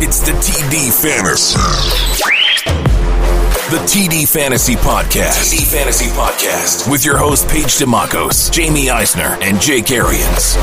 It's the TD Fantasy. The TD Fantasy Podcast. TD Fantasy Podcast. With your host, Paige Dimakos, Jamie Eisner, and Jake Arians.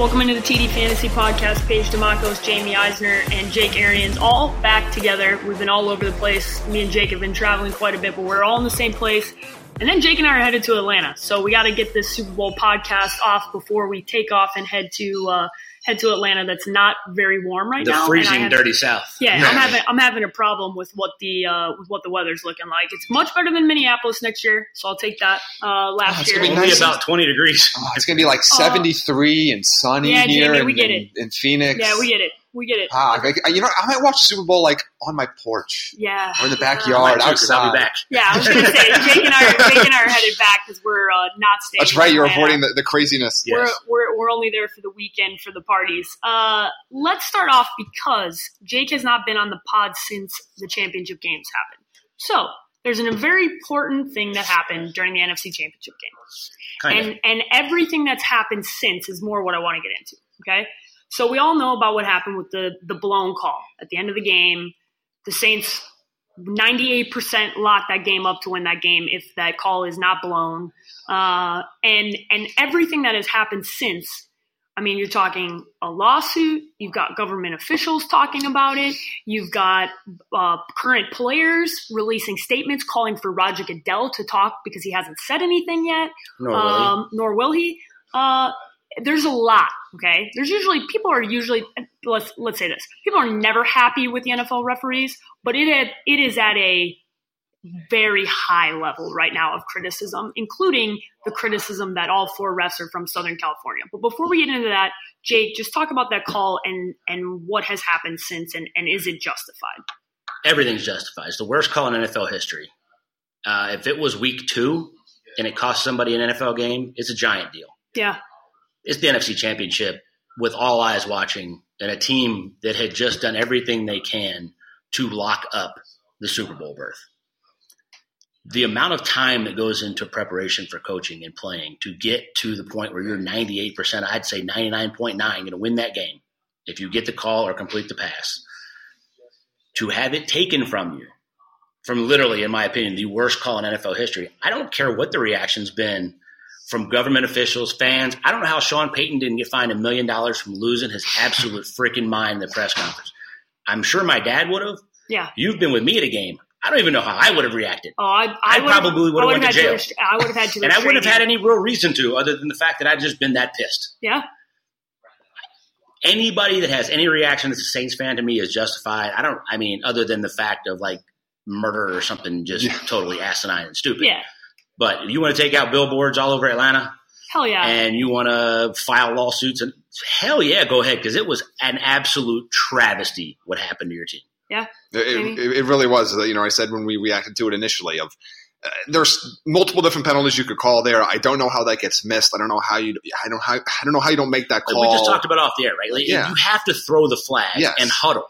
Welcome into the TD Fantasy Podcast. Paige Dimakos, Jamie Eisner, and Jake Arians all back together. We've been all over the place. Me and Jake have been traveling quite a bit, but we're all in the same place. And then Jake and I are headed to Atlanta. So we got to get this Super Bowl podcast off before we take off and head to uh, head to Atlanta. That's not very warm right now. the freezing, have- dirty South. Yeah, I'm having I'm having a problem with what the uh, with what the weather's looking like. It's much better than Minneapolis next year, so I'll take that. Uh, last it's year, gonna be Only nice. about 20 degrees. Oh, it's gonna be like 73 and sunny Yeah, here Jamie, we get in, it. in Phoenix. yeah, we get it, we get it. Ah, I- you know, I might watch the Super Bowl like on my porch Yeah, or in the backyard Might too, 'cause I'll outside. be back. Yeah, I was going to say Jake and I, are, Jake and I are headed back because we're uh, not staying. That's right. You're Atlanta. avoiding the, the craziness. Yes. We're, we're we're only there for the weekend for the parties. Uh, let's start off because Jake has not been on the pod since the championship games happened. So there's a very important thing that happened during the NFC Championship game. Kind and of. and everything that's happened since is more what I want to get into. Okay, so we all know about what happened with the the blown call at the end of the game. The Saints. 98% lock that game up to win that game if that call is not blown. Uh, and and everything that has happened since. I mean, you're talking a lawsuit. You've got government officials talking about it. You've got uh, current players releasing statements calling for Roger Goodell to talk because he hasn't said anything yet Nor will he. um, nor will he. Uh, there's a lot. Okay, there's usually people are usually let's let's say this people are never happy with the NFL referees, but it had, it is at a very high level right now of criticism, including the criticism that all four refs are from Southern California. But before we get into that, Jake, just talk about that call and and what has happened since, and, and is it justified? Everything's justified. It's the worst call in NFL history. Uh, if it was week two and it cost somebody an NFL game, it's a giant deal. Yeah, It's the NFC Championship with all eyes watching and a team that had just done everything they can to lock up the Super Bowl berth. The amount of time that goes into preparation for coaching and playing to get to the point where you're 98%, I'd say 99.9 going to win that game if you get the call or complete the pass. To have it taken from you, from literally, in my opinion, the worst call in NFL history, I don't care what the reaction's been from government officials, fans. I don't know how Sean Payton didn't get fined a million dollars from losing his absolute freaking mind in the press conference. I'm sure my dad would have. yeah. You've been with me at a game. I don't even know how I would have reacted. Oh, I, I, I would've- probably would've I went to jail. I would have had to, And I wouldn't have had any real reason to, other than the fact that I'd just been that pissed. Yeah, Anybody that has any reaction that's a Saints fan to me is justified. I don't, I mean, other than the fact of like murder or something just Yeah. totally asinine and stupid. yeah. But if you want to take out billboards all over Atlanta, Hell yeah. and you want to file lawsuits and hell yeah go ahead because it was an absolute travesty what happened to your team yeah. It, it, it really was. You know, I said when we reacted to it initially of uh, there's multiple different penalties you could call there. I don't know how that gets missed. I don't know how you. I don't how. I don't know how you don't make that Like call. we just talked about off the air right like Yeah. you have to throw the flag Yes. and huddle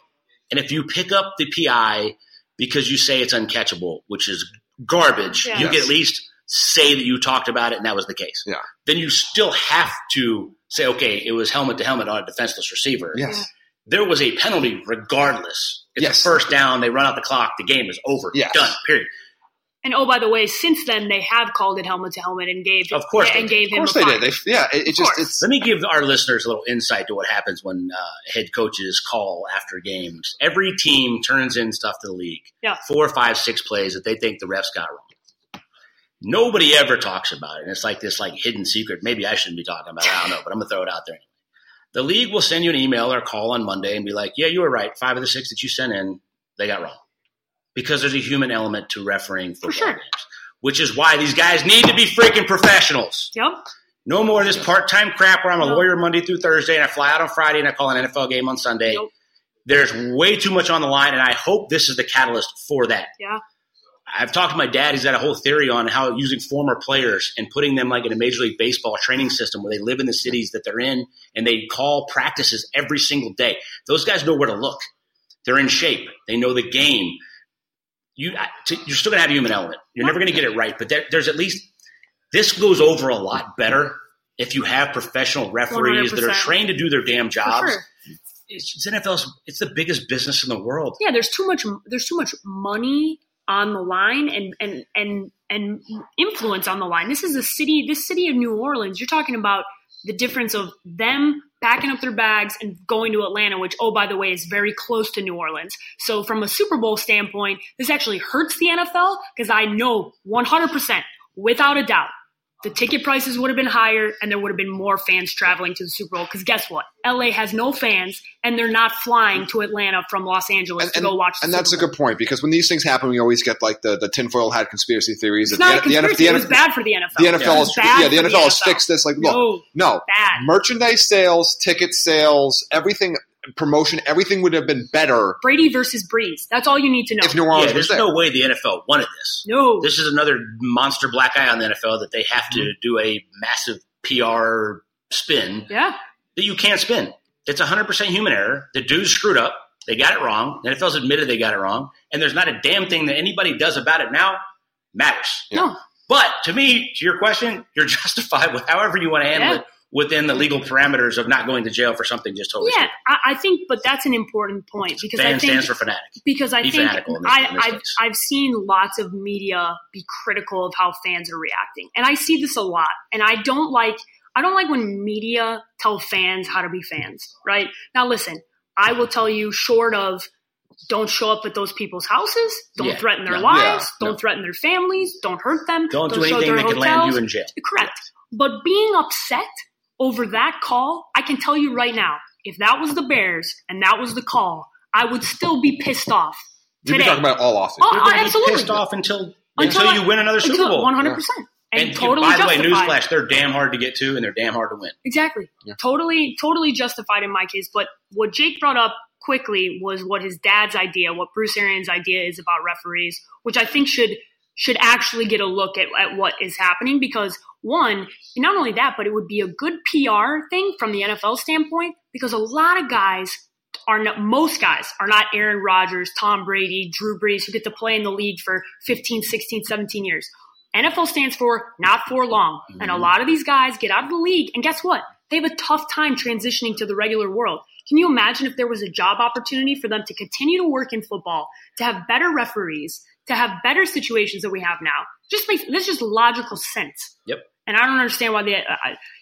and if you pick up the pi because you say it's uncatchable which is garbage Yeah. you Yes. can at least say that you talked about it and that was the case Yeah. then you still have to say okay it was helmet to helmet on a defenseless receiver Yes. there was a penalty regardless it's Yes. a first down they run out the clock the game is over Yes. done period And oh, by the way, since then they have called it helmet to helmet and gave Of course and they gave Of him course a they fine. did. They, yeah. It, it just it's Let me give our listeners a little insight to what happens when uh, head coaches call after games. Every team turns in stuff to the league. Yeah. Four, five, six plays that they think the refs got wrong. Nobody ever talks about it. And it's like this like hidden secret. Maybe I shouldn't be talking about it. I don't know, but I'm gonna throw it out there anyway. The league will send you an email or call on Monday and be like, Yeah, you were right. Five of the six that you sent in, they got wrong. Because there's a human element to refereeing football sure. games. which is why these guys need to be freaking professionals. Yep. No more of this part time crap where I'm a lawyer Monday through Thursday and I fly out on Friday and I call an NFL game on Sunday. Nope. There's way too much on the line, and I hope this is the catalyst for that. Yeah. I've talked to my dad. He's got a whole theory on how using former players and putting them like in a Major League Baseball training system where they live in the cities that they're in and they call practices every single day. Those guys know where to look. They're in shape. They know the game. You, to, you're still gonna have a human element. You're never gonna get it right, but there, there's at least this goes over a lot better if you have professional referees that are trained to do their damn jobs. It's, it's NFL's. It's the biggest business in the world. Yeah, there's too much. There's too much money on the line and and and and influence on the line. This is a city. This city of New Orleans. You're talking about the difference of them packing up their bags and going to Atlanta, which oh by the way is very close to New Orleans. So from a Super Bowl standpoint, this actually hurts the NFL because I know 100 percent without a doubt. The ticket prices would have been higher and there would have been more fans traveling to the Super Bowl. Because guess what? LA has no fans and they're not flying to Atlanta from Los Angeles And, to and, go watch the and that's a Super Bowl. good point because when these things happen, we always get like the, the tinfoil hat conspiracy theories. It's that not a the, the, conspiracy. the, it was bad for the NFL. the NFL was is bad yeah the for NFL has fixed this. Like look, No, no, merchandise sales, ticket sales, everything, promotion, everything would have been better Brady versus Brees. That's all you need to know. if New Yeah, Orleans was there's there. no way the NFL wanted this. no. This is another monster black eye on the NFL that they have to mm-hmm. do a massive PR spin yeah. that you can't spin. It's 100% human error. The dudes screwed up. They got it wrong. The NFL's admitted they got it wrong. And there's not a damn thing that anybody does about it now matters. No. But to me, to your question, you're justified with however you want to handle Yeah. it within the legal parameters of not going to jail for something just totally Yeah. I, I think, but that's an important point because Fan I think stands for fanatic. because I Be think fanatical in this- I, I've. I've seen lots of media be critical of how fans are reacting, and I see this a lot. And I don't like I don't like when media tell fans how to be fans. Right now, listen, I will tell you, short of don't show up at those people's houses, don't Yeah, threaten their no. lives, Yeah, don't no. threaten their families, don't hurt them, Don't, do show anything their that could land you in jail. Correct. But being upset over that call, I can tell you right now, if that was the Bears and that was the call, I would still be pissed off We've been today. talking about all off. Oh, You're gonna be absolutely. pissed off until Until until, I- you win another Super Bowl. One hundred percent. And, And totally by the way, newsflash, they're damn hard to get to and they're damn hard to win. Exactly. Yeah. Totally, totally justified in my case. But what Jake brought up quickly was what his dad's idea, what Bruce Arians' idea is about referees, which I think should should actually get a look at, at what is happening because one, not only that, but it would be a good PR thing from the NFL standpoint because a lot of guys are not, most guys are not Aaron Rodgers, Tom Brady, Drew Brees who get to play in the league for 15, 16, 17 years. NFL stands for not for long. And a mm-hmm. lot of these guys get out of the league, and guess what? They have a tough time transitioning to the regular world. Can you imagine if there was a job opportunity for them to continue to work in football, to have better referees, to have better situations that we have now? Just makes this just logical sense. Yep. And I don't understand why they. Uh,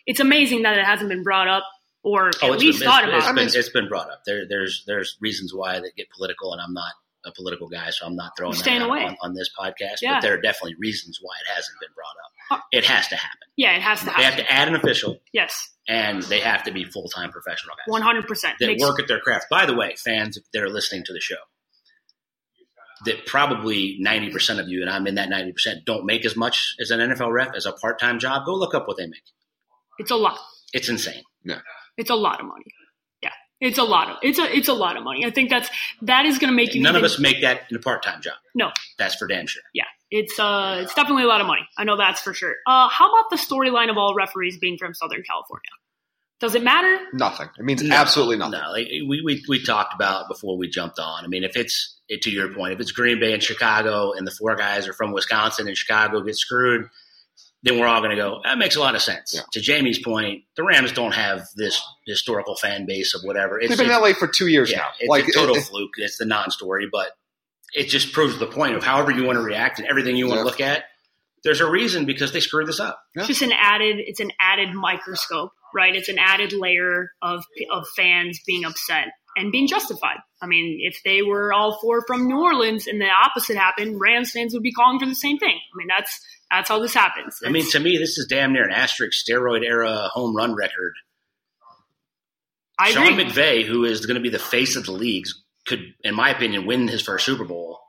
it's amazing that it hasn't been brought up or Oh, at least been, thought it's, about. it's I mean, been, it's been brought up. There, there's there's reasons why they get political, and I'm not a political guy, so I'm not throwing that Staying out away. on, on this podcast. Yeah. But there are definitely reasons why it hasn't been brought Uh, up. It has to happen. yeah, it has to They happen. have to add an official, yes, and they have to be full time professional guys one hundred percent. that work at their craft. By the way, fans that are listening to the show, that probably 90% of you, and I'm in that 90%, don't make as much as an NFL ref as a part time job. Go look up what they make. It's a lot. It's insane. Yeah. It's a lot of money. Yeah, it's a lot of it's a it's a lot of money. I think that's that is going to make you. None of us make that in a part time job. No, That's for damn sure. yeah, it's uh it's definitely a lot of money. I know that's for sure. Uh, how about the storyline of all referees being from Southern California? Does it matter? Nothing. It means No, absolutely nothing. No, like we, we we talked about before we jumped on. I mean, if it's it, to your point, if it's Green Bay and Chicago, and the four guys are from Wisconsin, and Chicago gets screwed, then we're all going to go. That makes a lot of sense. Yeah. To Jamie's point, the Rams don't have this historical fan base of whatever. It's They've been in LA for two years yeah, now. it's like a total it- it- fluke. It's the non-story, but it just proves the point of however you want to react and everything you want Yeah. to look at. There's a reason because they screwed this up. Yeah. It's just an added it's an added microscope, right? It's an added layer of of fans being upset and being justified. I mean, if they were all four from New Orleans and the opposite happened, Rams fans would be calling for the same thing. I mean, that's that's how this happens. I mean, to me, this is damn near an asterisk steroid era home run record I Sean agree. McVay, who is going to be the face of the leagues, could, in my opinion, win his first Super Bowl.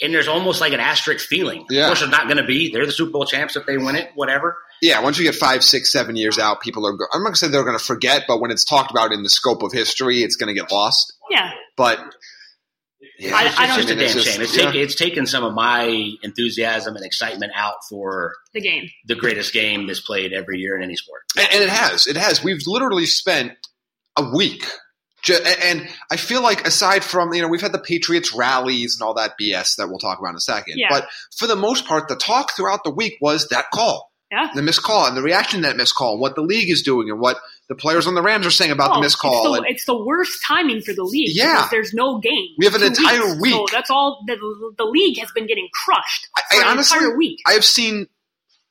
And there's almost like an asterisk feeling. Yeah. Of course, it's not going to be. They're the Super Bowl champs if they win it, whatever. Yeah, once you get five, six, seven years out, people are. Go- I'm not going to say they're going to forget, but when it's talked about in the scope of history, it's going to get lost. Yeah. But yeah, I- It's I don't- just a mean, damn it's just- shame. It's, yeah. taken, it's taken some of my enthusiasm and excitement out for The game. the greatest game that's played every year in any sport. And, and it has. It has. We've literally spent a week. And I feel like aside from, you know, we've had the Patriots rallies and all that BS that we'll talk about in a second. Yeah. But for the most part, the talk throughout the week was that call. Yeah. The missed call and the reaction to that missed call, what the league is doing and what the players on the Rams are saying about the Oh, missed It's call. the, and- it's the worst timing for the league. Yeah. because there's no game. We have an entire weeks. week. So that's all. The, the league has been getting crushed I- for I an honestly- entire week. I have seen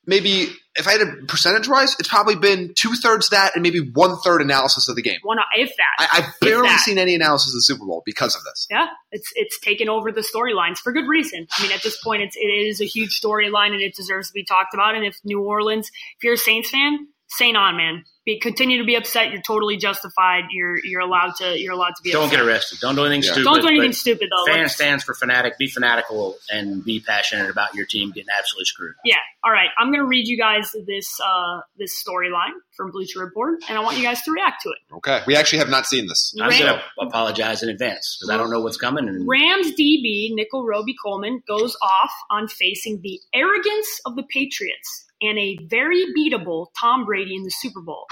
maybe if I had a percentage wise, it's probably been two thirds that and maybe one third analysis of the game. One, if that. I, I've barely that. seen any analysis of the Super Bowl because of this. yeah, it's it's taken over the storylines for good reason. I mean, at this point, it's it is a huge storyline and it deserves to be talked about. And if New Orleans, if you're a Saints fan, Saint on, man. Be, continue to be upset. You're totally justified. You're you're allowed to you're allowed to be. Don't upset. get arrested. Don't do anything Yeah. stupid. Don't do anything but stupid though. Fan Let's- stands for fanatic. Be fanatical and be passionate about your team getting absolutely screwed. Yeah. All right. I'm going to read you guys this uh, this storyline from Bleacher Report, and I want you guys to react to it. Okay. We actually have not seen this. I'm Ram- going to apologize in advance because I don't know what's coming. And Rams DB Nickell Robey-Coleman goes off on facing the arrogance of the Patriots and a very beatable Tom Brady in the Super Bowl.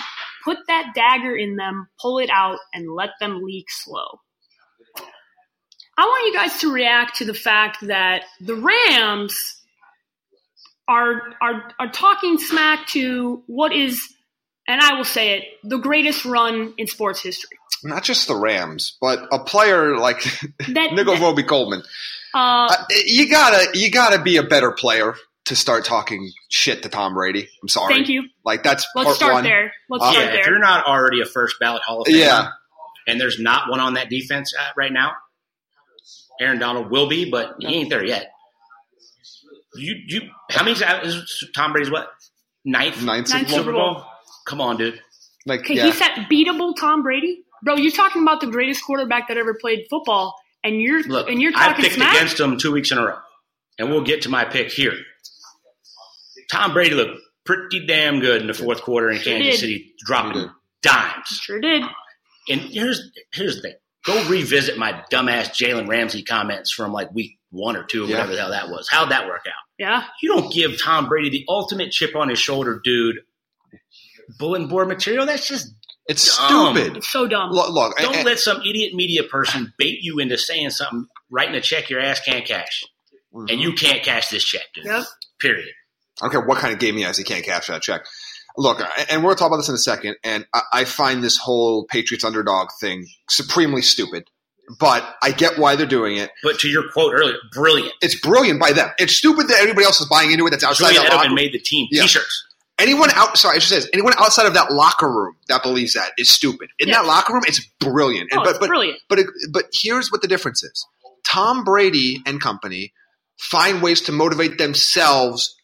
Put that dagger in them, pull it out, and let them leak slow. I want you guys to react to the fact that the Rams are are are talking smack to what is, and I will say it, the greatest run in sports history. Not just the Rams, but a player like That, Nickell Robey-Coleman. uh, Uh, you gotta, you gotta be a better player to start talking shit to Tom Brady. I'm sorry. thank you. Like that's Let's part start one. there. Let's Uh, start yeah, there. if you're not already a first ballot Hall of Famer, Yeah. and there's not one on that defense uh, right now, Aaron Donald will be, but he ain't there yet. You, you, how many is Tom Brady's what ninth Ninth Ninth Super Super Bowl. Bowl? Come on, dude. Like Okay, yeah. he's that beatable Tom Brady, bro. You're talking about the greatest quarterback that ever played football, and you're Look, and you're talking I talking picked smack. against him two weeks in a row, and we'll get to my pick here. Tom Brady looked pretty damn good in the fourth quarter in Sure Kansas did. City, He dropping did. dimes. Sure did. And here's here's the thing: go revisit my dumbass Jalen Ramsey comments from like week one or two, or Yeah. whatever the hell that was. How'd that work out? Yeah, You don't give Tom Brady the ultimate chip on his shoulder, dude. Bulletin board material. That's just it's dumb. stupid. it's so dumb. Look, look don't and- let some idiot media person bait you into saying something, writing a check your ass can't cash, mm-hmm. and you can't cash this check, dude. Yep. Period. I don't care what kind of game he has, he can't cash that check. Look, and we're going to talk about this in a second, and I, I find this whole Patriots underdog thing supremely stupid. But I get why they're doing it. But to your quote earlier, brilliant. It's brilliant by them. It's stupid that everybody else is buying into it. That's outside Julian that locker Edelman made the team Yeah. T-shirts. anyone out sorry, I should say this, anyone outside of that locker room that believes that is stupid. In Yeah. that locker room, it's brilliant. Oh, And- but it's but brilliant. but it, but here's what the difference is. Tom Brady and company find ways to motivate themselves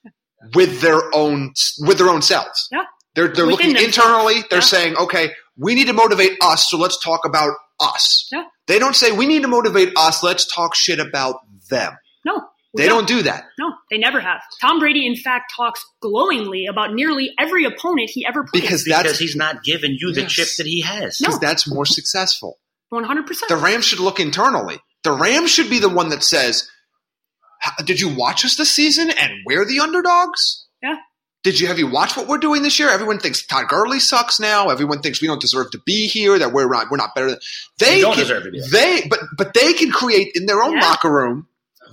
with their own with their own selves. Yeah. They're they're Within looking themselves. internally. They're Yeah. saying, okay, we need to motivate us, so let's talk about us. Yeah. They don't say we need to motivate us. Let's talk shit about them. No, They don't do that. No, they never have. Tom Brady, in fact, talks glowingly about nearly every opponent he ever played. Because Because that's he's not giving you the Yes. chip that he has. No. that's more successful. one hundred percent. The Rams should look internally. The Rams should be the one that says, "H- "Did you watch us this season? And we're the underdogs." Yeah. Did you have you watched what we're doing this year? Everyone thinks Todd Gurley sucks now. Everyone thinks we don't deserve to be here. That we're not we're not better than they We don't can, deserve to be. They but but they can create in their own Yeah. locker room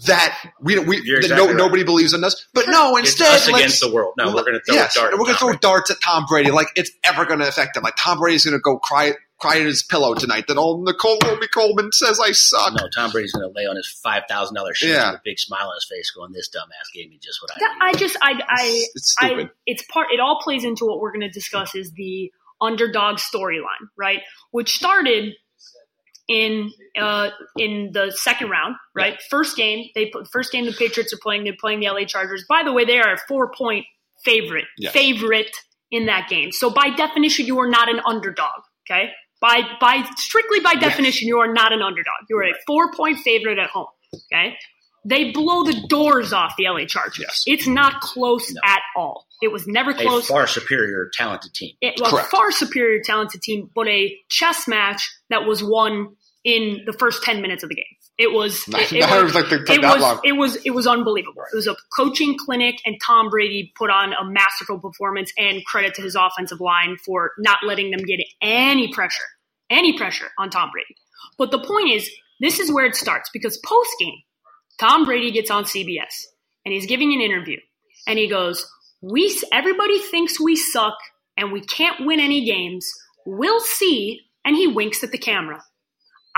that we we You're that exactly no, right. nobody believes in us. But no, It's instead us let's- against the world. No, we're going to throw yes, a dart. and we're gonna throw darts at Tom Brady like it's ever gonna affect him. Like Tom Brady's gonna go cry cry in his pillow tonight that old Nicole Roby Coleman says I suck. No, Tom Brady's going to lay on his five thousand dollars shirt Yeah. with a big smile on his face, going, "This dumbass gave me just what I That- I just, I, I, It's, it's I, it's part. It all plays into what we're going to discuss is the underdog storyline, right? Which started in uh, in the second round, right? First game, they first game the Patriots are playing. They're playing the LA Chargers. By the way, they are a four point favorite, Yeah. favorite in that game. So by definition, you are not an underdog. Okay, by by strictly by definition, you are not an underdog. You are a four point favorite at home. Okay. They blow the doors off the LA Chargers. Yes. It's not close No. at all. It was never A close. far superior talented team. it was Correct. far superior talented team, but a chess match that was won in the first ten minutes of the game. It was it, it was, like it was it was it was unbelievable. It was a coaching clinic, and Tom Brady put on a masterful performance. And credit to his offensive line for not letting them get any pressure, any pressure on Tom Brady. But the point is, this is where it starts because post game, Tom Brady gets on CBS and he's giving an interview, and he goes, "We everybody thinks we suck and we can't win any games. We'll see." And he winks at the camera.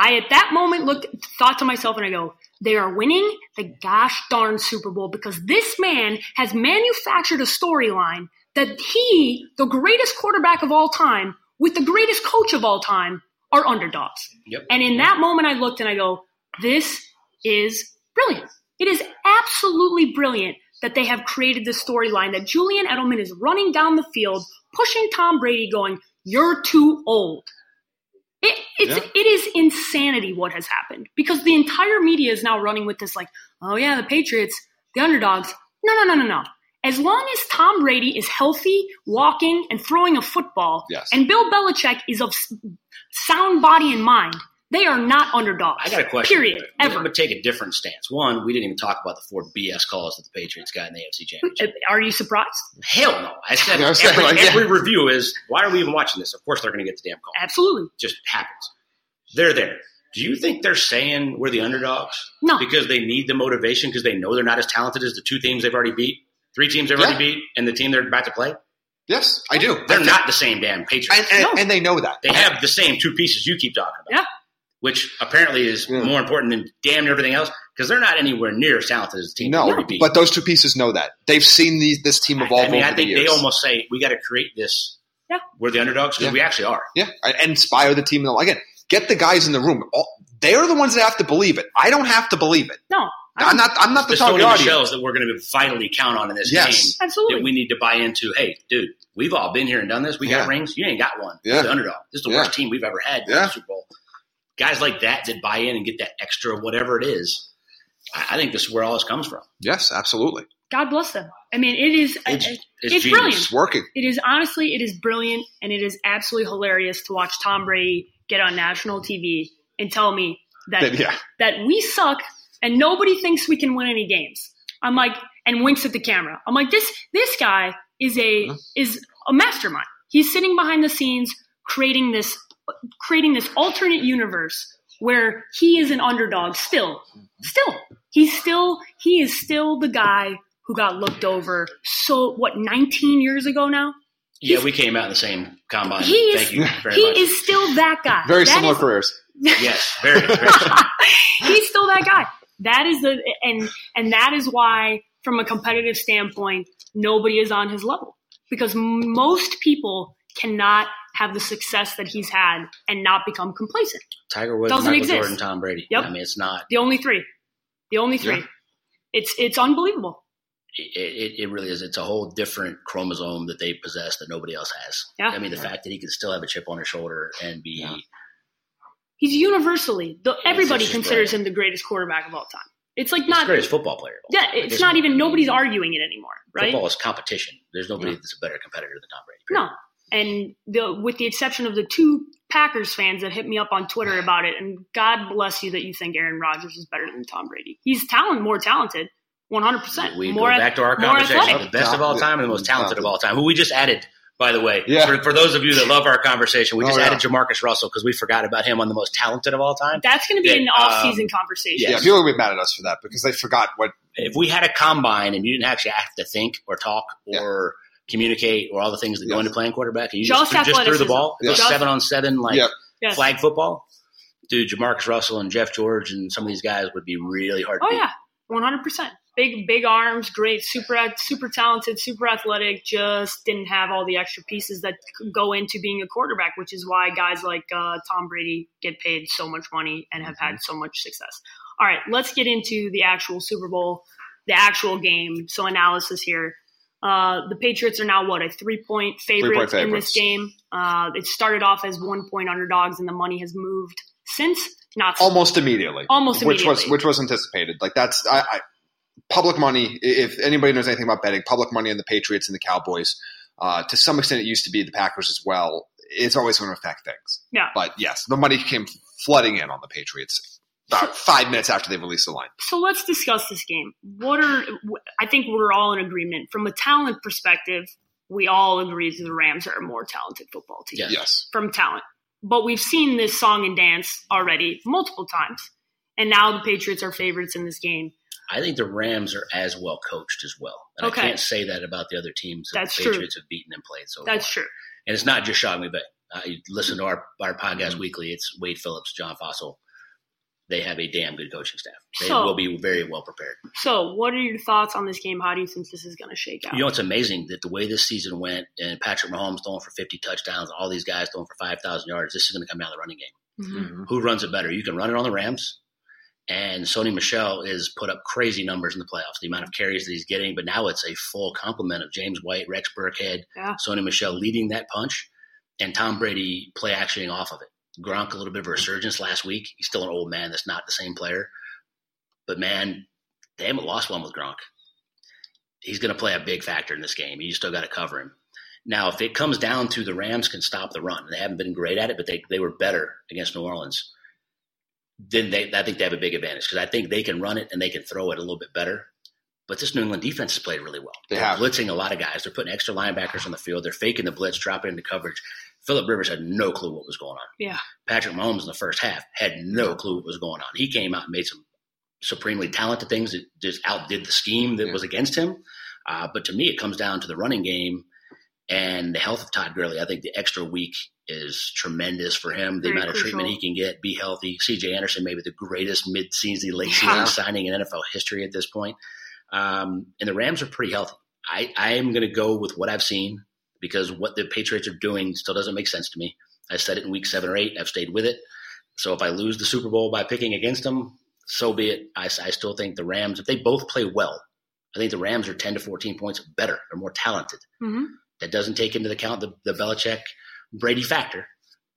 I at that moment looked thought to myself and I go, they are winning the gosh darn Super Bowl because this man has manufactured a storyline that he, the greatest quarterback of all time, with the greatest coach of all time, are underdogs. Yep. And in that moment I looked and I go, this is brilliant. It is absolutely brilliant that they have created this storyline that Julian Edelman is running down the field, pushing Tom Brady, going, You're too old. It, it's Yeah. it is insanity what has happened because the entire media is now running with this like, oh yeah, the Patriots, the underdogs. No, no, no, no, no. As long as Tom Brady is healthy, walking and throwing a football, Yes. and Bill Belichick is of sound body and mind, they are not underdogs. I got a question. Period. I'm Ever. going to take a different stance. One, we didn't even talk about the four BS calls that the Patriots got in the AFC Championship. Uh, are you surprised? Hell no. I said Yeah, I was saying, every, yeah. review is, why are we even watching this? Of course they're going to get the damn call. Absolutely. just happens. They're there. Do you think they're saying we're the underdogs? No. Because they need the motivation because they know they're not as talented as the two teams they've already beat, three teams they've Yeah. already beat, and the team they're about to play? Yes, I do. They're I not the same damn Patriots. and, and, No. and they know that. they have the same two pieces you keep talking about. Yeah. Which apparently is Yeah. more important than damn everything else because they're not anywhere near as talented as the team No, but those two pieces know that. They've seen these, this team evolve I mean, over I think the they almost say we got to create this. Yeah. We're the underdogs because Yeah. we actually are. yeah, and inspire the team. Again, get the guys in the room. All- They're the ones that have to believe it. I don't have to believe it. No. I'm not. I'm not the The target Sony audience. Michelle's that we're going to vitally count on in this Yes. game. Absolutely. that we need to buy into. Hey, dude, we've all been here and done this. We got rings. You ain't got one. Yeah. The underdog. This is the Yeah. worst team we've ever had in Yeah. the Super Bowl. Guys like that that buy in and get that extra whatever it is. I I think this is where all this comes from. Yes, absolutely. God bless them. I mean, it is. Uh, uh, it's, it's, it's brilliant. It's working. It is honestly, it is brilliant, and it is absolutely hilarious to watch Tom Brady get on national TV and tell me that Then, yeah, that we suck and nobody thinks we can win any games. I'm like, and winks at the camera. I'm like, this this guy is a Huh? is a mastermind. He's sitting behind the scenes creating this creating this alternate universe where he is an underdog still. Still. He's still he is still the guy who got looked over so what 19 years ago now? Yeah, we came out in the same combine. He is Thank you very he much. is still that guy. very That similar is- careers. yes, very. very he's still that guy. That is the and and that is why, from a competitive standpoint, nobody is on his level because m- most people cannot have the success that he's had and not become complacent. Tiger Woods, Doesn't Michael exist. Jordan, Tom Brady. Yep. I mean, it's not. The only three, the only three. Yeah. It's it's unbelievable. It, it, it really is. It's a whole different chromosome that they possess that nobody else has. Yeah. I mean, the fact that he can still have a chip on his shoulder and be Yeah. He's universally. The, everybody considers great. him the greatest quarterback of all time. It's like he's not. the greatest football player. of all Yeah, time. it's There's- not even. Nobody's arguing it anymore, right? Football is competition. There's nobody Yeah. that's a better competitor than Tom Brady. No. And the with the exception of the two Packers fans that hit me up on Twitter about it, and God bless you that you think Aaron Rodgers is better than Tom Brady. He's talent more talented, one hundred percent. We more go back to our conversation. athletic. The best of all time and the most talented of all time. Who we just added, by the way. Yeah. For, for those of you that love our conversation, we Oh, just yeah. added Jamarcus Russell because we forgot about him on the most talented of all time. That's going to be That, an um, off-season conversation. Yeah, Yes. people will be mad at us for that because they forgot what. If we had a combine and you didn't actually have to think or talk or communicate or all the things that go into playing quarterback, and you Just just, threw, just threw the ball, Yeah. just seven on seven, like Yeah. Yes. flag football. Dude, Jamarcus Russell and Jeff George and some of these guys would be really hard to Oh yeah, one hundred percent. Big big arms, great, super super talented, super athletic. Just didn't have all the extra pieces that go into being a quarterback, which is why guys like uh, Tom Brady get paid so much money and have Mm-hmm. had so much success. All right, let's get into the actual Super Bowl, the actual game. So analysis here. Uh, the Patriots are now what a three point favorite in this game. Uh, it started off as one point underdogs, and the money has moved since Not almost immediately. Almost immediately. which was which was anticipated. Like that's I, I, public money. If anybody knows anything about betting, public money on the Patriots and the Cowboys. Uh, to some extent, it used to be the Packers as well. It's always going to affect things. Yeah. But yes, the money came flooding in on the Patriots about five minutes after they've released the line. So let's discuss this game. What are I think we're all in agreement from a talent perspective. We all agree that the Rams are a more talented football team Yeah. Yes. from talent. But we've seen this song and dance already multiple times, and now the Patriots are favorites in this game. I think the Rams are as well coached as well. And Okay. I can't say that about the other teams that That's the true. Patriots have beaten and played so That's far. true. And it's not just Sean McVay. Uh, you listen to our, our podcast Mm-hmm. weekly. It's Wade Phillips, John Fassel. They have a damn good coaching staff. They So- will be very well prepared. So, what are your thoughts on this game? How do you think this is going to shake out? You know, it's amazing that the way this season went and Patrick Mahomes throwing for 50 touchdowns, all these guys throwing for 5,000 yards, this is going to come down to the running game. Mhm. Who runs it better? You can run it on the Rams. And Sony Michel is put up crazy numbers in the playoffs, the amount of carries that he's getting. But now it's a full complement of James White, Rex Burkhead, Yeah. Sony Michel leading that punch, and Tom Brady play actioning off of it. Gronk a little bit of a resurgence last week. He's still an old man that's not the same player. But man, they haven't lost one with Gronk. He's going to play a big factor in this game. You still got to cover him. Now, if it comes down to the Rams can stop the run, they haven't been great at it, but they, they were better against New Orleans. Then they, I think they have a big advantage because I think they can run it and they can throw it a little bit better. But this New England defense has played really well. They They're have. blitzing a lot of guys. They're putting extra linebackers on the field. They're faking the blitz, dropping into coverage. Philip Rivers had no clue what was going on. Yeah. Patrick Mahomes in the first half had no clue what was going on. He came out and made some supremely talented things that just outdid the scheme that Yeah. was against him. Uh, but to me, it comes down to the running game and the health of Todd Gurley. I think the extra week is tremendous for him. The Very amount of treatment he can get, be healthy. CJ Anderson, maybe the greatest mid-season, late Yeah. season signing in NFL history at this point. Um, and the Rams are pretty healthy. I, I am going to go with what I've seen because what the Patriots are doing still doesn't make sense to me. I said it in week seven or eight. I've stayed with it. So if I lose the Super Bowl by picking against them, so be it. I, I still think the Rams, if they both play well, I think the Rams are 10 to 14 points better. They're more talented. Mhm. That doesn't take into account the, the Belichick Brady factor.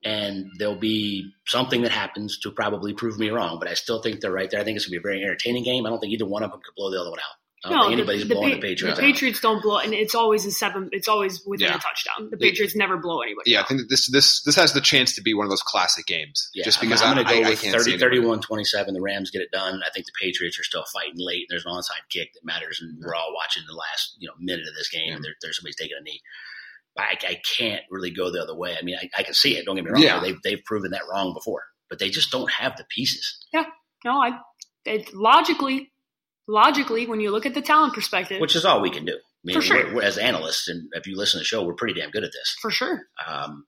And there'll be something that happens to probably prove me wrong, but I still think they're right there. I think it's going to be a very entertaining game. I don't think either one of them could blow the other one out. I don't No, think anybody's the, blowing Pa- the Patriots The out. Patriots don't blow, and it's always a seven. It's always within Yeah. a touchdown. The Yeah. Patriots never blow anybody. Yeah, I think that this this this has the chance to be one of those classic games. Yeah, just because I'm, I, I'm going to go I, I with can't 30, 31, 27. The Rams get it done. I think the Patriots are still fighting late. There's an onside kick that matters, and we're all watching the last you know minute of this game. And there, there's somebody's taking a knee. I, I can't really go the other way. I mean, I, I can see it. Don't get me wrong. Yeah. They've, they've proven that wrong before, but they just don't have the pieces. Yeah. No, I it, logically, logically, when you look at the talent perspective, which is all we can do. I mean, For sure. we're, we're, as analysts, and if you listen to the show, we're pretty damn good at this. for sure. Um,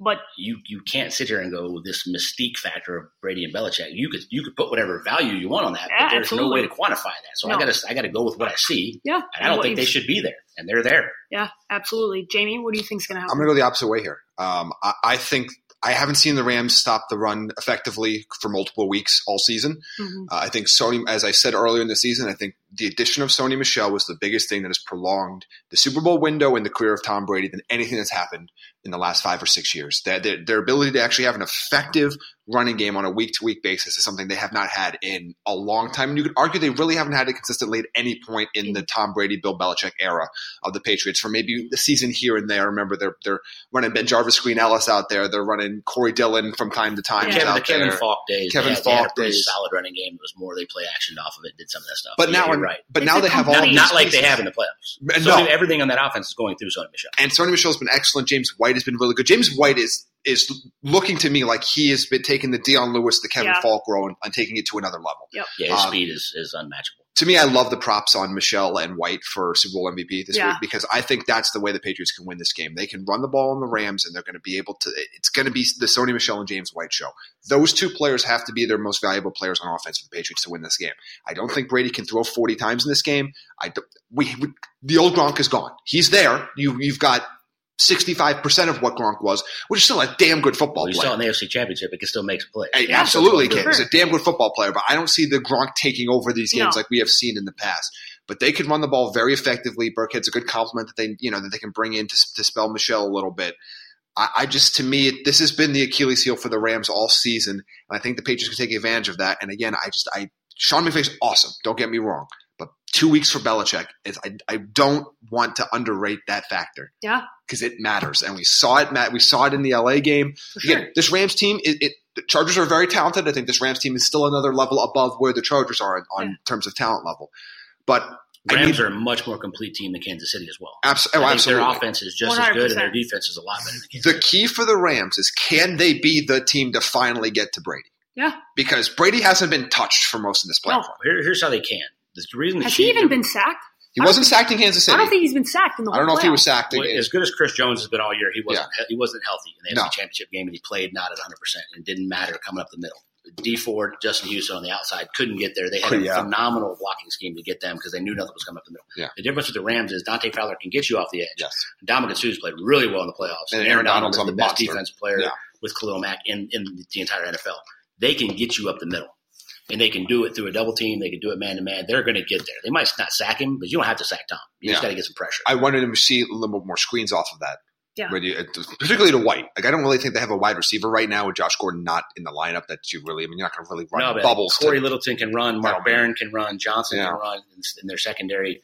But you you can't sit here and go this mystique factor of Brady and Belichick. You could you could put whatever value you want on that, Yeah, but there's absolutely. no way to quantify that. So I got to I got to go with what I see, yeah, and I don't think they should be there, and they're there. Yeah, absolutely. Jamie, what do you think's going to happen? I'm going to go the opposite way here. Um, I, I think I haven't seen the Rams stop the run effectively for multiple weeks all season. Mhm. Uh, I think Sony, as I said earlier in the season, I think the addition of Sony Michel was the biggest thing that has prolonged the Super Bowl window in the career of Tom Brady than anything that's happened in the last five or six years. Their, their, their ability to actually have an effective running game on a week to week basis is something they have not had in a long time. And you could argue they really haven't had it consistently at any point in the Tom Brady, Bill Belichick era of the Patriots for maybe the season here and there. Remember, they're, they're running BenJarvus, Green Ellis out there. They're running Corey Dillon from time to time. Yeah. Kevin, the Kevin there. Faulk days, Kevin they had, they had a Faulk days. solid running game. It was more they play action off of it, did some of that stuff. But yeah, now, when- right. but It's now they have all Not, these not like they have in the playoffs. So no. everything on that offense is going through Sony Michel. And Sony Michel's been excellent. James White has been really good. James White is is looking to me like he has been taking the Dion Lewis, the Kevin Yeah. Faulk role, and, and taking it to another level. Yep. Yeah, his Um, speed is, is unmatchable. To me, I love the props on Michel and White for Super Bowl MVP this Yeah. week because I think that's the way the Patriots can win this game. They can run the ball on the Rams, and they're going to be able to. It's going to be the Sony Michel and James White show. Those two players have to be their most valuable players on offense for the Patriots to win this game. I don't think Brady can throw 40 times in this game. I we, we the old Gronk is gone. He's there. You you've got 65% of what Gronk was, which is still a damn good football Well, you player. saw in the AFC Championship, it can still make some plays. Hey, Yeah, absolutely for can. He's a damn good football player, but I don't see the Gronk taking over these games No. like we have seen in the past. But they can run the ball very effectively. Burkhead's a good compliment that they, you know, that they can bring in to, to spell Michel a little bit. I, I just, to me, this has been the Achilles heel for the Rams all season, and I think the Patriots can take advantage of that. And again, I just, I Sean McVay's awesome. Don't get me wrong, but two weeks for Belichick is, I, I don't want to underrate that factor. Yeah, because it matters, and we saw it. Matt, we saw it in the LA game. for sure. This Rams team, it, it the Chargers are very talented. I think this Rams team is still another level above where the Chargers are on, on Yeah. terms of talent level. But I Rams are a much more complete team than Kansas City as well. abs- oh, I oh, think absolutely. their offense is just as good, and their defense is a lot better than Kansas. The key for the Rams is can they be the team to finally get to Brady? Yeah. Because Brady hasn't been touched for most of this playoff. No. Here, here's how they can. The reason Has he Chiefs- even been sacked? He wasn't sacked in Kansas City. I don't think he's been sacked in the I don't know if he was sacked. Well, as good as Chris Jones has been all year, he wasn't he wasn't healthy in the No. NFC Championship game, and he played not at 100. percent It didn't matter coming up the middle. Dee Ford, Justin Houston on the outside couldn't get there. They had a Yeah. phenomenal blocking scheme to get them because they knew nothing was coming up the middle. Yeah. The difference with the Rams is Dante Fowler can get you off the edge. yes. Ndamukong Suh's played really well in the playoffs. And Aaron Donald's is on the the best monster. defense player Yeah. with Khalil Mack in, in the entire NFL. They can get you up the middle. And they can do it through a double team. They can do it man to man. They're going to get there. They might not sack him, but you don't have to sack Tom. You just got to get some pressure. I wanted to see a little bit more screens off of that. Yeah. You- uh, particularly to White. Like I don't really think they have a wide receiver right now with Josh Gordon not in the lineup that you really. I mean, you're not going to really run No, but bubbles. Corey to, Littleton can run. Mark No. Barron can run. Johnson Yeah. can run in, in their secondary.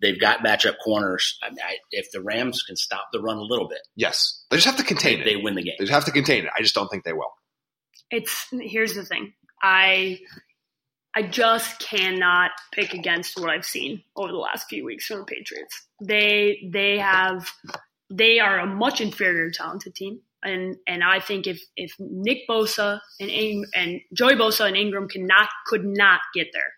They've got matchup corners. I mean, I, if the Rams can stop the run a little bit, yes, they just have to they, contain they it. win the game. They just have to contain it. I just don't think they will. It's here's the thing. I I just cannot pick against what I've seen over the last few weeks from the Patriots. They they have they are a much inferior talented team. And and I think if if Nick Bosa and and Joey Bosa and Ingram cannot could not get there,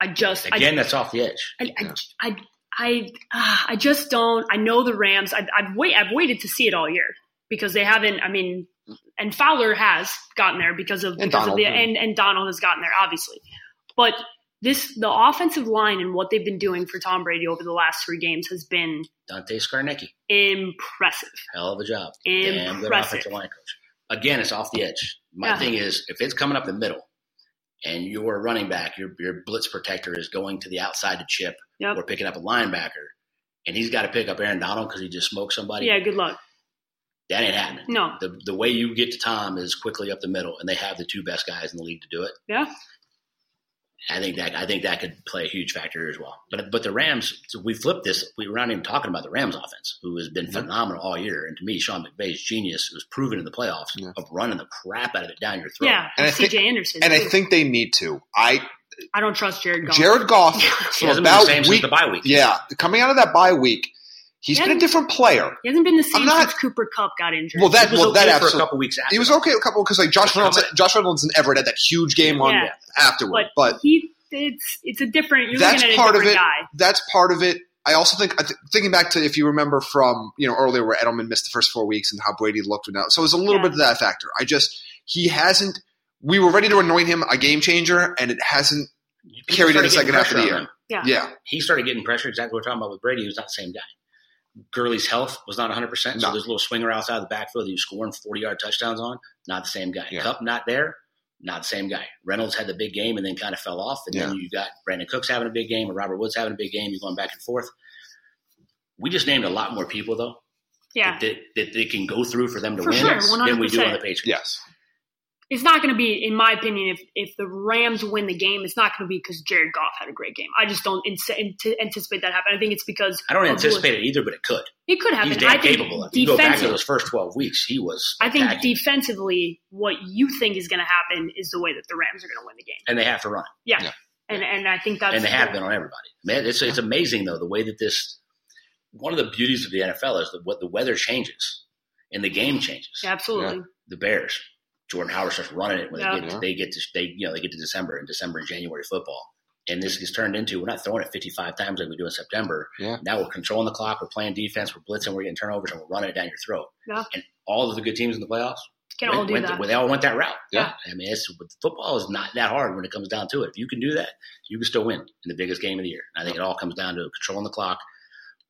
I just I, Again, that's off the edge. I, I, I, I, ah, I just don't. I know the Rams. I, I've wait. I've waited to see it all year because they haven't. I mean, and Fowler has gotten there because of And because Donald, of the and and Donald has gotten there obviously, but this the offensive line and what they've been doing for Tom Brady over the last three games has been Dante Scarnecchia, impressive. hell of a job. Damn good offensive line coach. Again, it's off the edge. My Yeah. thing is, if it's coming up the middle, and your running back, your your blitz protector is going to the outside to chip Yep. or picking up a linebacker, and he's got to pick up Aaron Donald because he just smoked somebody. Yeah. Good luck. That ain't happening. No. The the way you get to Tom is quickly up the middle, and they have the two best guys in the league to do it. Yeah. I think that I think that could play a huge factor as well. But but the Rams, so we flipped this. We were not even talking about the Rams offense, who has been phenomenal all year. And to me, Sean McVay's genius was proven in the playoffs Yeah. of running the crap out of it down your throat. Yeah. And I CJ think- Anderson. And I think they need to. I I don't trust Jared Goff. Jared Goff He from about the same week since the bye week. yeah coming out of that bye week, he's Yeah. been a different player. He hasn't been the same I'm not- since Cooper Kupp got injured. Well, that He was well okay that for a absolutely. couple weeks after. He was okay a couple because like Josh Reynolds, Josh Reynolds and Everett had that huge game on Yeah. afterward, but, but he it's it's a different. You're that's looking at a part of it. guy. That's part of it. I also think thinking back to if you remember from you know earlier where Edelman missed the first four weeks and how Brady looked now, so it was a little Yeah. bit of that factor. I just he hasn't. We were ready to anoint him a game changer, and it hasn't People carried in the second getting half of the year. Yeah. Yeah, He started getting pressure. Exactly what we're talking about with Brady. He was not the same guy. Gurley's health was not 100. percent So No. there's a little swinger outside of the backfield that he was scoring 40 yard touchdowns on. Not the same guy. Yeah. Kupp not there. Not the same guy. Reynolds had the big game and then kind of fell off. And then you've got Brandin Cooks having a big game and Robert Woods having a big game. You're going back and forth. We just named a lot more people though Yeah, that, that they can go through for them to For win sure, than we do on the 100%. Patriots. yes, it's not going to be, in my opinion, if if the Rams win the game, it's not going to be because Jared Goff had a great game. I just don't ins- ant- anticipate that happen. I think it's because I don't anticipate it either, but it could. it could happen. He's I damn think capable. If you go back to those first 12 weeks, he was. I think spectacular. defensively, what you think is going to happen is the way that the Rams are going to win the game. and they have to run. Yeah, Yeah. and and I think that's and they have been on everybody. Man, it's it's amazing though the way that this. One of the beauties of the NFL is that what the weather changes, and the game changes. Yeah, absolutely. The Bears, Jordan Howard starts running it when Yeah. they get to, they get to they you know they get to December and December and January football, and this gets turned into we're not throwing it 55 times like we do in September. Yeah. Now we're controlling the clock, we're playing defense, we're blitzing, we're getting turnovers, and we're running it down your throat. Yeah. And all of the good teams in the playoffs Can went, all do went that. the- they all went that route. Yeah. I mean, it's, football is not that hard when it comes down to it. If you can do that, you can still win in the biggest game of the year. And I think it all comes down to controlling the clock,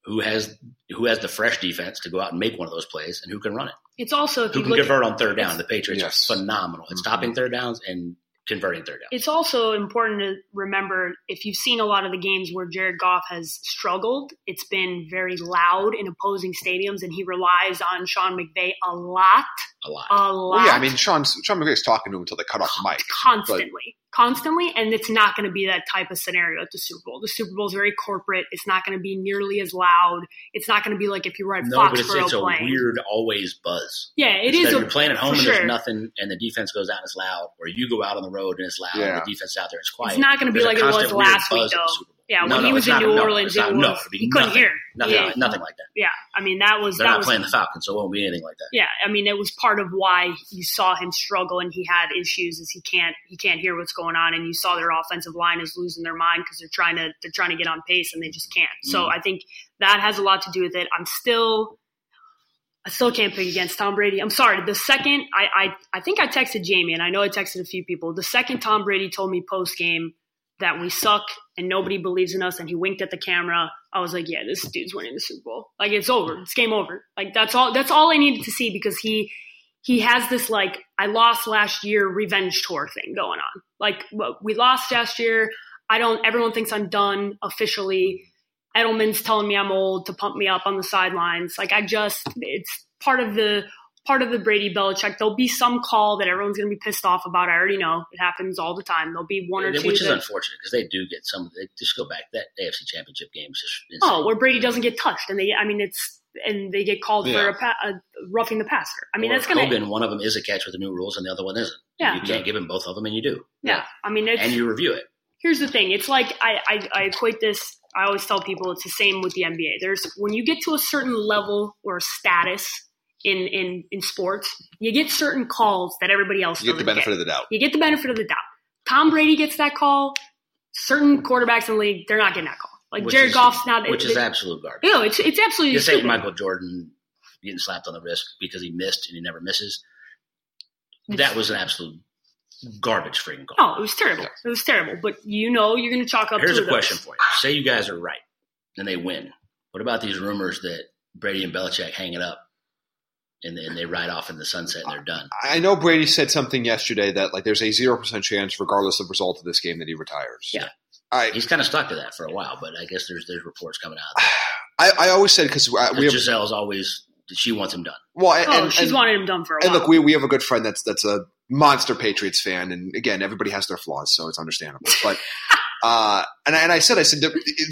who has who has the fresh defense to go out and make one of those plays, and who can run it. It's also if Who you can look convert on third down. The Patriots Yes. are phenomenal at Mhm. stopping third downs and converting third down. It's also important to remember if you've seen a lot of the games where Jared Goff has struggled, it's been very loud in opposing stadiums, and he relies on Sean McVay a lot, a lot. a lot. Well, yeah, I mean, Sean Sean McVay's talking to him until they cut off the mic. constantly, constantly, and it's not going to be that type of scenario at the Super Bowl. The Super Bowl is very corporate. It's not going to be nearly as loud. It's not going to be like if you were at no, Foxborough but it's, it's a playing. weird always buzz. yeah, it It's is. A, you're playing at home for and there's nothing, and the defense goes out and it's loud, or you go out on the road and it's loud, Yeah. and the defense is out there it's quiet. It's not going to be like it was last week, buzz at the though. Yeah, No, when no, he was in not- New Orleans, not- he couldn't nothing. hear. Nothing, Yeah. nothing like that. Yeah, I mean that was They're that not was playing the Falcons, so it won't be anything like that. yeah. I mean it was part of why you saw him struggle and he had issues is he can't he can't hear what's going on and you saw their offensive line is losing their mind because they're trying to they're trying to get on pace and they just can't. So Mhm. I think that has a lot to do with it. I'm still I still can't pick against Tom Brady. I'm sorry. The second I, I I think I texted Jamie and I know I texted a few people. The second Tom Brady told me post game that we suck and nobody believes in us and he winked at the camera, I was like, yeah, this dude's winning the Super Bowl. Like it's over. It's game over. Like that's all that's all I needed to see because he he has this like I lost last year revenge tour thing going on. Like we lost last year. I don't everyone thinks I'm done officially. Edelman's telling me I'm old to pump me up on the sidelines. Like I just it's part of the part of the Brady Belichick. There'll be some call that everyone's going to be pissed off about. I already know it happens all the time. There'll be one or two. Which is that- unfortunate because they do get some. They just go back that AFC Championship game is just insane. Oh, where Brady doesn't get touched, and they, I mean, it's and they get called for a, pa- a roughing the passer. I mean, Or that's gonna, Hogan, one of them is a catch with the new rules, and the other one isn't. Yeah. you can't give him both of them, and you do. yeah. I mean, it's and you review it. here's the thing. It's like I, I, I equate this. I always tell people it's the same with the NBA. There's when you get to a certain level or status in in in sports, you get certain calls that everybody else You get the doesn't benefit of the doubt. You get the benefit of the doubt. Tom Brady gets that call. Certain quarterbacks in the league, they're not getting that call. Like Which Jared is- Goff's not. which it- is it- absolute garbage. You know, it's it's absolutely This ain't stupid. Michael Jordan getting slapped on the wrist because he missed and he never misses. That was an absolute garbage freaking call. No, it was terrible. It was terrible. But you know, you're going to chalk up. Here's two a of those. question for you. Say you guys are right and they win. What about these rumors that Brady and Belichick hang it up and then they ride off in the sunset and they're done? I know Brady said something yesterday that like there's a zero percent chance, regardless of result of this game, that he retires. Yeah. I He's kind of stuck to that for a while, but I guess there's there's reports coming out. I, I always said because we have Gisele's always she wants him done. well, and, Oh, and- she's and- wanted him done for a And look, we, we have a good friend that's that's a monster Patriots fan, and again, everybody has their flaws, so it's understandable. But uh, and I, and I said, I said,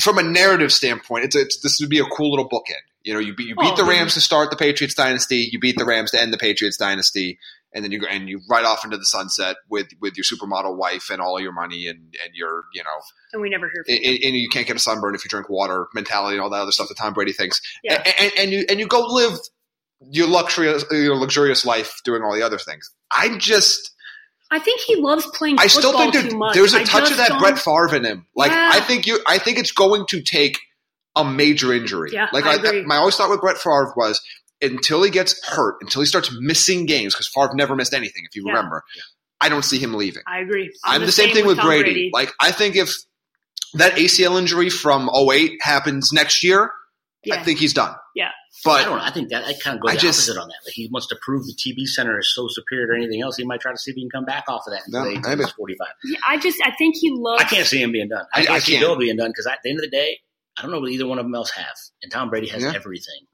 from a narrative standpoint, it's, it's this would be a cool little bookend. You know, you beat, you beat Oh, the. Rams to start the Patriots dynasty, you beat the Rams to end the Patriots dynasty, and then you go and you ride off into the sunset with with your supermodel wife and all your money and and your you know and we never from and, and you can't get a sunburn if you drink water mentality and all that other stuff that Tom Brady thinks. Yeah. And, and, and you and you go live your luxurious your luxurious life doing all the other things. I'm just I think he loves playing I still think there, there's a I touch of that don't- Brett Favre in him. Like Yeah. I think you I think it's going to take a major injury. Yeah, like I agree. my always thought with Brett Favre was until he gets hurt, until he starts missing games, because Favre never missed anything, if you Yeah. remember. I don't see him leaving. I agree. I'm, the, same, thing with Tom Brady. Like I think if that ACL injury from 08 happens next year, yeah. I think he's done. Yeah. But I don't know. I think that I kind of go I the just- opposite on that. Like he wants to prove the TB center is so superior to anything else. He might try to see if he can come back off of that and No, play until he's 45. Yeah, I just I think he loves. I can't see him being done. I, I- can't see can't. Bill being done because at the end of the day, I don't know what either one of them else have. And Tom Brady has Yeah. everything,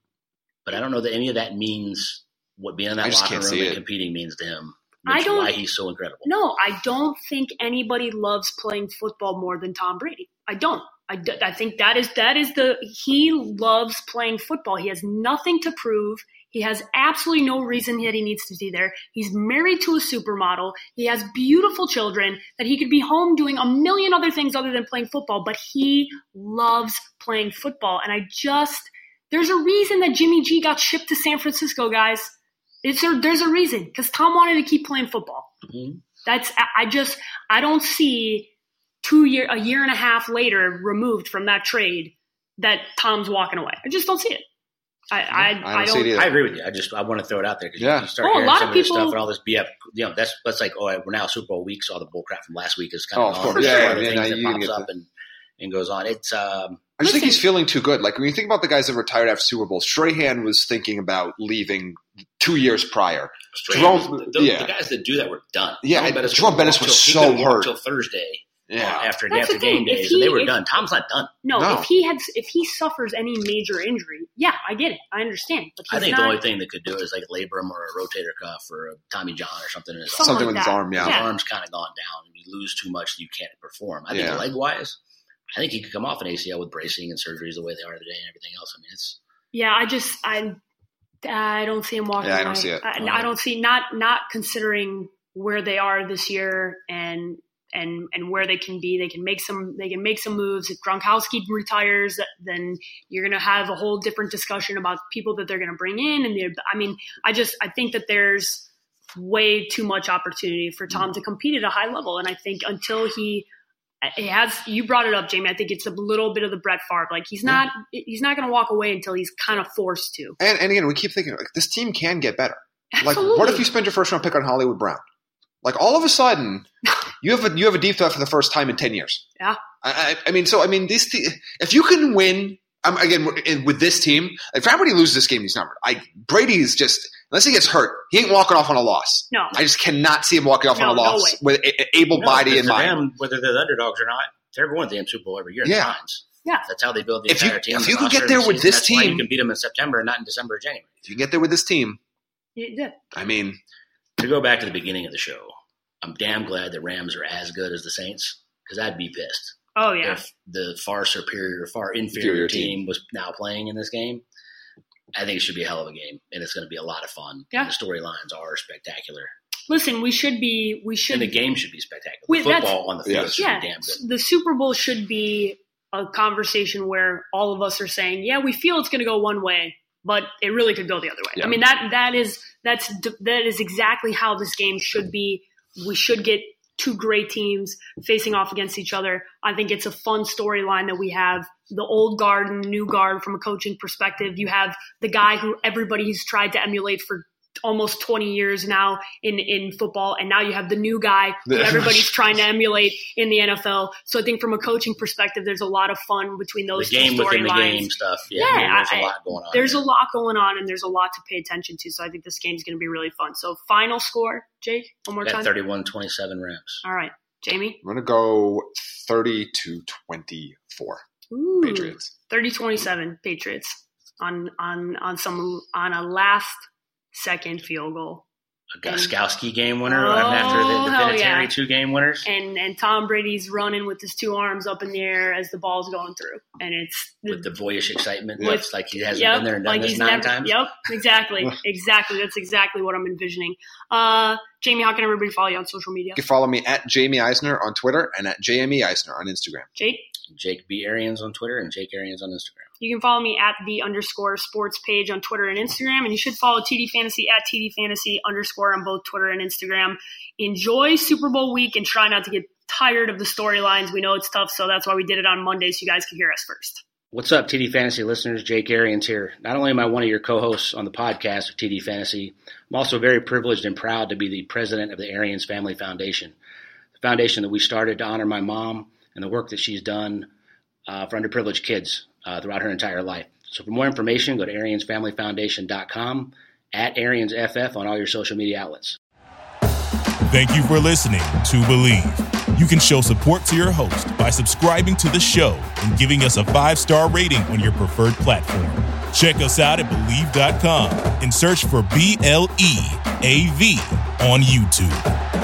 but I don't know that any of that means what being in I that just locker can't room see and it. competing means to him. I don't- why he's so incredible. No, I don't think anybody loves playing football more than Tom Brady. I don't. I, I think that is that is the he loves playing football. He has nothing to prove. He has absolutely no reason that he needs to be there. He's married to a supermodel. He has beautiful children that he could be home doing a million other things other than playing football, but he loves playing football. And I just there's a reason that Jimmy G got shipped to San Francisco, guys. It's a, there's a reason because Tom wanted to keep playing football. Mhm. That's I just I don't see two year a year and a half later removed from that trade that Tom's walking away. I just don't see it. I I, I don't I don't. I agree with you. I just I want to throw it out there because Yeah. you start Oh, a hearing lot some of of this people- stuff and all this BF. You know, that's that's like oh, we're now Super Bowl week, so all the bull crap from last week is kind Oh, of of gone. course. There's Yeah, other yeah, things no, that you pops get up and and goes on. It's um, I just think he's feeling too good. Like when you think about the guys that retired after Super Bowl, Strahan was thinking about leaving two years prior. Jerome, the, yeah. the, guys that do that were done. Yeah, Jerome Bettis, Jerome Bettis was so hurt until Thursday yeah. Uh, after That's after game days, he, they were if, done. Tom's not done. No, no, if he had if he suffers any major injury, yeah, I get it, I understand. But I think not, the only thing that could do is like labrum or a rotator cuff or a Tommy John or something. In his something, something with his arm. Yeah, his arm's kind of gone down. and You lose too much, you can't perform. I think yeah. leg wise, I think he could come off an ACL with bracing and surgeries the way they are today and everything else. I mean, it's yeah. I just I I don't see him walking. Yeah, I don't see it. I, I don't see not not considering where they are this year and and and where they can be. They can make some they can make some moves. If Gronkowski retires, then you're going to have a whole different discussion about people that they're going to bring in. And I mean, I just I think that there's way too much opportunity for Tom to compete at a high level. And I think until he it has you brought it up, Jamie. I think it's a little bit of the Brett Favre. Like he's not he's not going to walk away until he's kind of forced to. And, and again, we keep thinking like this team can get better. Absolutely. Like, what if you spend your first round pick on Hollywood Brown? Like all of a sudden, you have a you have a deep threat for the first time in ten years. Yeah. I, I mean, so I mean, these if you can win, um, again with this team, if Brady loses this game, he's numbered. I Brady is just unless he gets hurt, he ain't walking off on a loss. No, I just cannot see him walking off no, on a loss no with able no, body in mind. Them, whether they're the underdogs or not, they're going to the damn Super Bowl every year. Yeah. Times. Yeah, that's how they build the if entire you, team. If you can get there with this team, you can beat them in September and not in December or January. If you get there with this team, yeah. I mean, to go back to the beginning of the show, I'm damn glad the Rams are as good as the Saints because I'd be pissed. Oh yeah. If the far superior, far inferior, inferior team, team was now playing in this game, I think it should be a hell of a game, and it's going to be a lot of fun. Yeah. The storylines are spectacular. Listen, we should be. We should. And the game should be spectacular. We, football on the field yeah. should yeah, be damn good. The Super Bowl should be a conversation where all of us are saying, "Yeah, we feel it's going to go one way, but it really could go the other way." Yeah. I mean that that is that's that is exactly how this game should be we should get two great teams facing off against each other. I think it's a fun storyline that we have the old guard and the new guard from a coaching perspective. You have the guy who everybody's tried to emulate for almost 20 years now in, in football. And now you have the new guy who everybody's trying to emulate in the NFL. So I think from a coaching perspective, there's a lot of fun between those the game two within the game stuff. Yeah, yeah there's I, a lot going on. There's there. a lot going on and there's a lot to pay attention to. So I think this game's going to be really fun. So final score, Jake, one more time. 31 27 Rams. All right. Jamie? I'm going to go 30 to 24. Ooh, Patriots. 30 27 Patriots on on on some on a last second field goal. A Gostkowski game winner oh, after the definitive yeah. two game winners. And and Tom Brady's running with his two arms up in the air as the ball's going through. And it's with the boyish excitement. With, like he hasn't yep, been there and done like this nine never, times. Yep, exactly. exactly. That's exactly what I'm envisioning. Uh, Jamie, how can everybody follow you on social media? You can follow me at Jamie Eisner on Twitter and at JME Eisner on Instagram. Jake? Jake B. Arians on Twitter and Jake Arians on Instagram. You can follow me at the underscore sports page on Twitter and Instagram. And you should follow TD Fantasy at TD Fantasy underscore on both Twitter and Instagram. Enjoy Super Bowl week and try not to get tired of the storylines. We know it's tough, so that's why we did it on Monday so you guys can hear us first. What's up, TD Fantasy listeners? Jake Arians here. Not only am I one of your co hosts on the podcast of TD Fantasy, I'm also very privileged and proud to be the president of the Arians Family Foundation, the foundation that we started to honor my mom and the work that she's done uh, for underprivileged kids uh, throughout her entire life. So for more information, go to AriansFamilyFoundation.com, at AriansFF on all your social media outlets. Thank you for listening to Bleav. You can show support to your host by subscribing to the show and giving us a five-star rating on your preferred platform. Check us out at Bleav.com and search for B-L-E-A-V on YouTube.